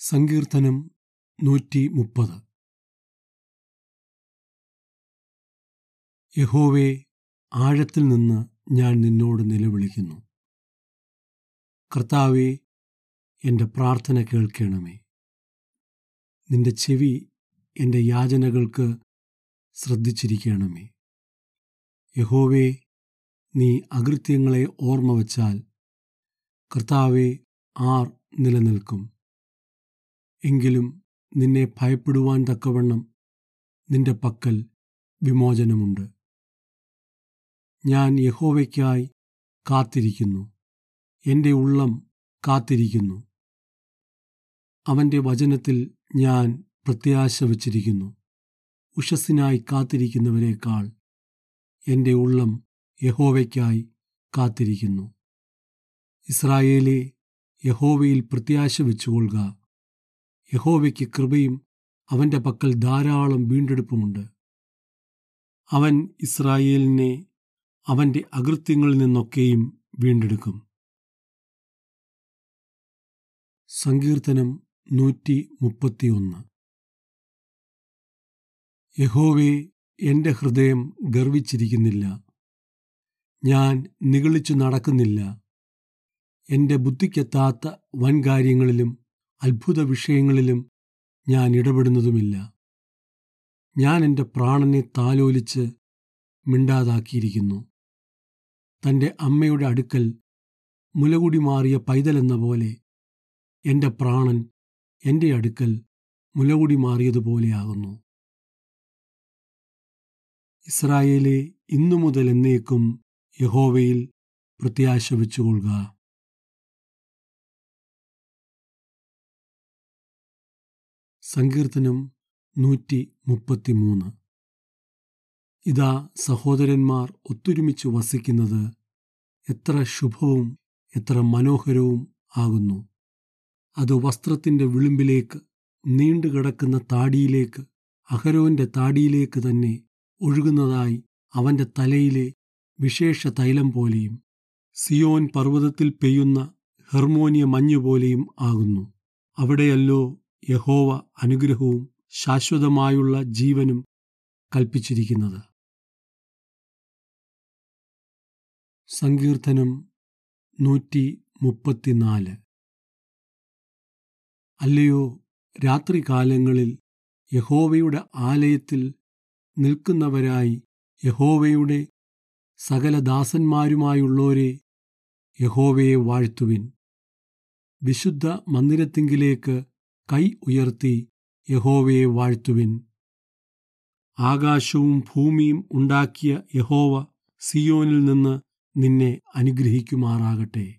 സങ്കീർത്തനം നൂറ്റി മുപ്പത് യഹോവേ ആഴത്തിൽ നിന്ന് ഞാൻ നിന്നോട് നിലവിളിക്കുന്നു. കർത്താവെ എന്റെ പ്രാർത്ഥന കേൾക്കണമേ. നിന്റെ ചെവി എന്റെ യാചനകൾക്ക് ശ്രദ്ധിച്ചിരിക്കണമേ. യഹോവേ നീ അകൃത്യങ്ങളെ ഓർമ്മ വച്ചാൽ കർത്താവെ ആർ നിലനിൽക്കും. എങ്കിലും നിന്നെ ഭയപ്പെടുവാൻ തക്കവണ്ണം നിന്റെ പക്കൽ വിമോചനമുണ്ട്. ഞാൻ യഹോവയ്ക്കായി കാത്തിരിക്കുന്നു. എന്റെ ഉള്ളം കാത്തിരിക്കുന്നു. അവന്റെ വചനത്തിൽ ഞാൻ പ്രത്യാശ വച്ചിരിക്കുന്നു. ഉഷസ്സിനായി കാത്തിരിക്കുന്നവരെക്കാൾ എന്റെ ഉള്ളം യഹോവയ്ക്കായി കാത്തിരിക്കുന്നു. ഇസ്രായേലെ യഹോവയിൽ പ്രത്യാശ വെച്ചുകൊള്ളുക യഹോവയ്ക്ക് കൃപയും അവന്റെ പക്കൽ ധാരാളം വീണ്ടെടുപ്പുമുണ്ട്. അവൻ ഇസ്രായേലിനെ അവന്റെ അകൃത്യങ്ങളിൽ നിന്നൊക്കെയും വീണ്ടെടുക്കും. സങ്കീർത്തനം നൂറ്റി മുപ്പത്തിയൊന്ന് യഹോവേ എന്റെ ഹൃദയം ഗർവിച്ചിരിക്കുന്നില്ല. ഞാൻ നിഗളിച്ചു നടക്കുന്നില്ല. എന്റെ ബുദ്ധിക്കെത്താത്ത വൻകാര്യങ്ങളിലും അത്ഭുത വിഷയങ്ങളിലും ഞാൻ ഇടപെടുന്നതുമില്ല. ഞാൻ എന്റെ പ്രാണനെ താലോലിച്ച് മിണ്ടാതാക്കിയിരിക്കുന്നു. തന്റെ അമ്മയുടെ അടുക്കൽ മുലകുടി മാറിയ പൈതലെന്ന പോലെ എന്റെ പ്രാണൻ എന്റെ അടുക്കൽ മുലകുടി മാറിയതുപോലെയാകുന്നു ഇസ്രായേലെ ഇന്നു മുതൽ എന്നേക്കും യഹോവയിൽ പ്രത്യാശ വെച്ചുകൊള്ളുക സങ്കീർത്തനം നൂറ്റി മുപ്പത്തിമൂന്ന് ഇതാ സഹോദരന്മാർ ഒത്തൊരുമിച്ച് വസിക്കുന്നത് എത്ര ശുഭവും എത്ര മനോഹരവും ആകുന്നു. അത് വസ്ത്രത്തിന്റെ വിളിമ്പിലേക്ക് നീണ്ടുകിടക്കുന്ന താടിയിലേക്ക് അഹരോന്റെ താടിയിലേക്ക് തന്നെ ഒഴുകുന്നതായി അവന്റെ തലയിലെ വിശേഷ തൈലം പോലെയും സിയോൻ പർവതത്തിൽ പെയ്യുന്ന ഹെർമോനിയ മഞ്ഞുപോലെയും ആകുന്നു. അവിടെയല്ലോ യഹോവ അനുഗ്രഹവും ശാശ്വതമായുള്ള ജീവനും കൽപ്പിച്ചിരിക്കുന്നത്. സങ്കീർത്തനം നൂറ്റി മുപ്പത്തിനാല് അല്ലയോ രാത്രികാലങ്ങളിൽ യഹോവയുടെ ആലയത്തിൽ നിൽക്കുന്നവരായി യഹോവയുടെ സകല ദാസന്മാരുമായുള്ളോരെ യഹോവയെ വാഴ്ത്തുവിൻ. വിശുദ്ധ മന്ദിരത്തിങ്കിലേക്ക് കൈ ഉയർത്തി യഹോവയെ വാഴ്ത്തുവിൻ. ആകാശവും ഭൂമിയും ഉണ്ടാക്കിയ യഹോവ സിയോനിൽ നിന്ന് നിന്നെ അനുഗ്രഹിക്കുമാറാകട്ടെ.